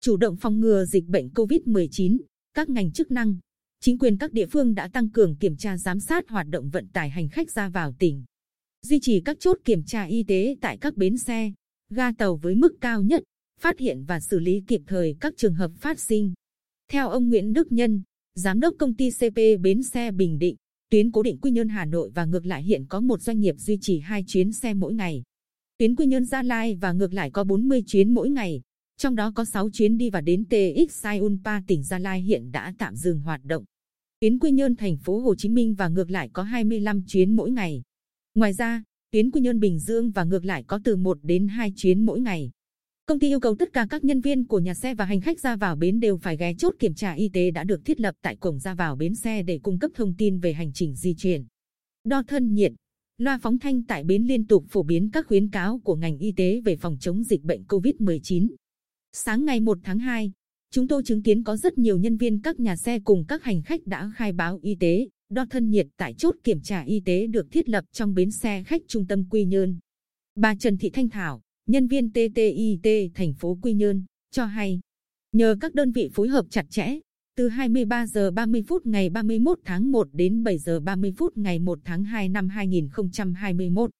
chủ động phòng ngừa dịch bệnh COVID-19, các ngành chức năng, chính quyền các địa phương đã tăng cường kiểm tra giám sát hoạt động vận tải hành khách ra vào tỉnh, duy trì các chốt kiểm tra y tế tại các bến xe, ga tàu với mức cao nhất, phát hiện và xử lý kịp thời các trường hợp phát sinh. Theo ông Nguyễn Đức Nhân, giám đốc công ty CP bến xe Bình Định, tuyến cố định Quy Nhơn Hà Nội và ngược lại hiện có một doanh nghiệp duy trì hai chuyến xe mỗi ngày. Tuyến Quy Nhơn Gia Lai và ngược lại có 40 chuyến mỗi ngày, trong đó có 6 chuyến đi và đến TX Sai Unpa tỉnh Gia Lai hiện đã tạm dừng hoạt động. Tuyến Quy Nhơn thành phố Hồ Chí Minh và ngược lại có 25 chuyến mỗi ngày. Ngoài ra, tuyến Quy Nhơn Bình Dương và ngược lại có từ 1 đến 2 chuyến mỗi ngày. Công ty yêu cầu tất cả các nhân viên của nhà xe và hành khách ra vào bến đều phải ghé chốt kiểm tra y tế đã được thiết lập tại cổng ra vào bến xe để cung cấp thông tin về hành trình di chuyển. Đo thân nhiệt, loa phóng thanh tại bến liên tục phổ biến các khuyến cáo của ngành y tế về phòng chống dịch bệnh COVID-19. Sáng ngày 1 tháng 2, chúng tôi chứng kiến có rất nhiều nhân viên các nhà xe cùng các hành khách đã khai báo y tế, đo thân nhiệt tại chốt kiểm tra y tế được thiết lập trong bến xe khách trung tâm Quy Nhơn. Bà Trần Thị Thanh Thảo, nhân viên TTIT thành phố Quy Nhơn, cho hay, nhờ các đơn vị phối hợp chặt chẽ, từ 23 giờ 30 phút ngày 31 tháng 1 đến 7 giờ 30 phút ngày 1 tháng 2 năm 2021.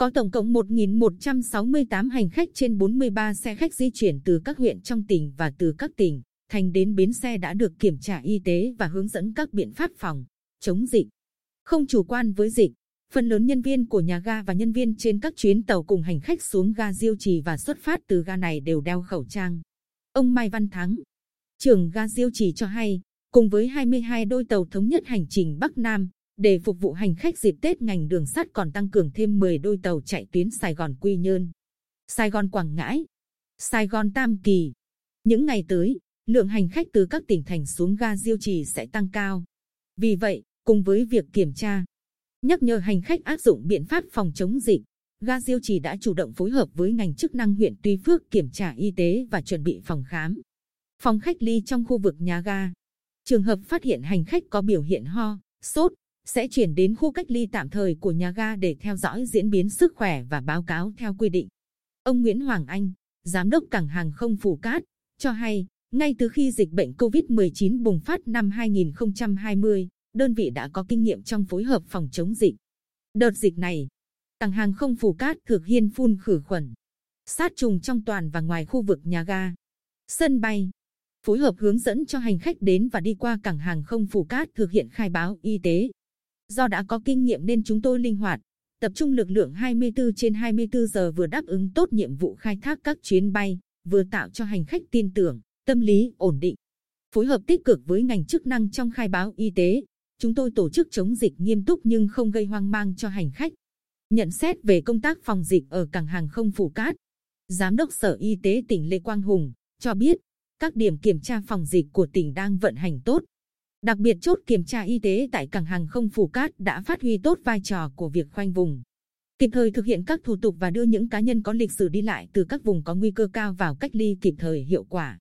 Có tổng cộng 1.168 hành khách trên 43 xe khách di chuyển từ các huyện trong tỉnh và từ các tỉnh, thành đến bến xe đã được kiểm tra y tế và hướng dẫn các biện pháp phòng, chống dịch. Không chủ quan với dịch, phần lớn nhân viên của nhà ga và nhân viên trên các chuyến tàu cùng hành khách xuống ga Diêu Trì và xuất phát từ ga này đều đeo khẩu trang. Ông Mai Văn Thắng, trưởng ga Diêu Trì cho hay, cùng với 22 đôi tàu thống nhất hành trình Bắc Nam, để phục vụ hành khách dịp Tết ngành đường sắt còn tăng cường thêm 10 đôi tàu chạy tuyến Sài Gòn Quy Nhơn, Sài Gòn Quảng Ngãi, Sài Gòn Tam Kỳ. Những ngày tới, lượng hành khách từ các tỉnh thành xuống ga Diêu Trì sẽ tăng cao. Vì vậy, cùng với việc kiểm tra, nhắc nhở hành khách áp dụng biện pháp phòng chống dịch, ga Diêu Trì đã chủ động phối hợp với ngành chức năng huyện Tuy Phước kiểm tra y tế và chuẩn bị phòng khám, phòng khách ly trong khu vực nhà ga. Trường hợp phát hiện hành khách có biểu hiện ho, sốt, sẽ chuyển đến khu cách ly tạm thời của nhà ga để theo dõi diễn biến sức khỏe và báo cáo theo quy định. Ông Nguyễn Hoàng Anh, Giám đốc Cảng hàng không Phù Cát, cho hay, ngay từ khi dịch bệnh COVID-19 bùng phát năm 2020, đơn vị đã có kinh nghiệm trong phối hợp phòng chống dịch. Đợt dịch này, Cảng hàng không Phù Cát thực hiện phun khử khuẩn, sát trùng trong toàn và ngoài khu vực nhà ga, sân bay, phối hợp hướng dẫn cho hành khách đến và đi qua cảng hàng không Phù Cát thực hiện khai báo y tế. Do đã có kinh nghiệm nên chúng tôi linh hoạt, tập trung lực lượng 24 trên 24 giờ vừa đáp ứng tốt nhiệm vụ khai thác các chuyến bay, vừa tạo cho hành khách tin tưởng, tâm lý ổn định. Phối hợp tích cực với ngành chức năng trong khai báo y tế, chúng tôi tổ chức chống dịch nghiêm túc nhưng không gây hoang mang cho hành khách. Nhận xét về công tác phòng dịch ở cảng hàng không Phủ Cát, Giám đốc Sở Y tế tỉnh Lê Quang Hùng cho biết, các điểm kiểm tra phòng dịch của tỉnh đang vận hành tốt, Đặc biệt chốt kiểm tra y tế tại cảng hàng không Phù Cát đã phát huy tốt vai trò của việc khoanh vùng. Kịp thời thực hiện các thủ tục và đưa những cá nhân có lịch sử đi lại từ các vùng có nguy cơ cao vào cách ly kịp thời hiệu quả.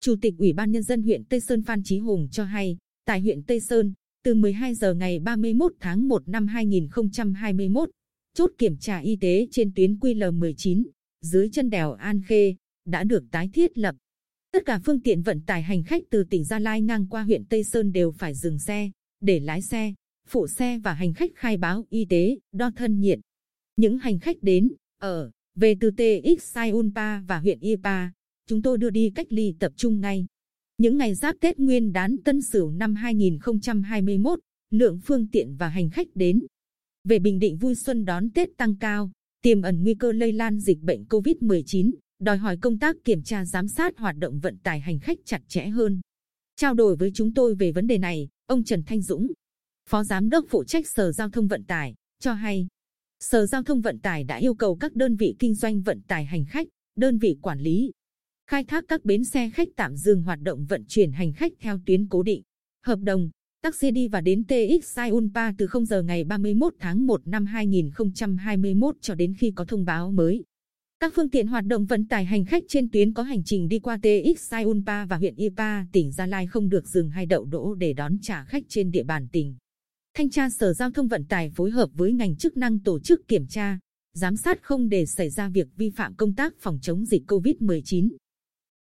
Chủ tịch Ủy ban Nhân dân huyện Tây Sơn Phan Chí Hùng cho hay, tại huyện Tây Sơn, từ 12 giờ ngày 31 tháng 1 năm 2021, chốt kiểm tra y tế trên tuyến QL19, dưới chân đèo An Khê, đã được tái thiết lập. Tất cả phương tiện vận tải hành khách từ tỉnh Gia Lai ngang qua huyện Tây Sơn đều phải dừng xe, để lái xe, phụ xe và hành khách khai báo y tế, đo thân nhiệt. Những hành khách đến, ở, về từ TX Sai Unpa và huyện Ipa, chúng tôi đưa đi cách ly tập trung ngay. Những ngày giáp Tết Nguyên đán Tân Sửu năm 2021, lượng phương tiện và hành khách đến về Bình Định vui xuân đón Tết tăng cao, tiềm ẩn nguy cơ lây lan dịch bệnh COVID-19 đòi hỏi công tác kiểm tra giám sát hoạt động vận tải hành khách chặt chẽ hơn. Trao đổi với chúng tôi về vấn đề này, ông Trần Thanh Dũng, Phó Giám đốc phụ trách Sở Giao thông Vận tải, cho hay, Sở Giao thông Vận tải đã yêu cầu các đơn vị kinh doanh vận tải hành khách, đơn vị quản lý, khai thác các bến xe khách tạm dừng hoạt động vận chuyển hành khách theo tuyến cố định, hợp đồng, taxi đi và đến TX Sai Unpa từ 0 giờ ngày 31 tháng 1 năm 2021 cho đến khi có thông báo mới. Các phương tiện hoạt động vận tải hành khách trên tuyến có hành trình đi qua TX Sai Unpa và huyện Ipa, tỉnh Gia Lai không được dừng hay đậu đỗ để đón trả khách trên địa bàn tỉnh. Thanh tra Sở Giao thông Vận tải phối hợp với ngành chức năng tổ chức kiểm tra, giám sát không để xảy ra việc vi phạm công tác phòng chống dịch COVID-19.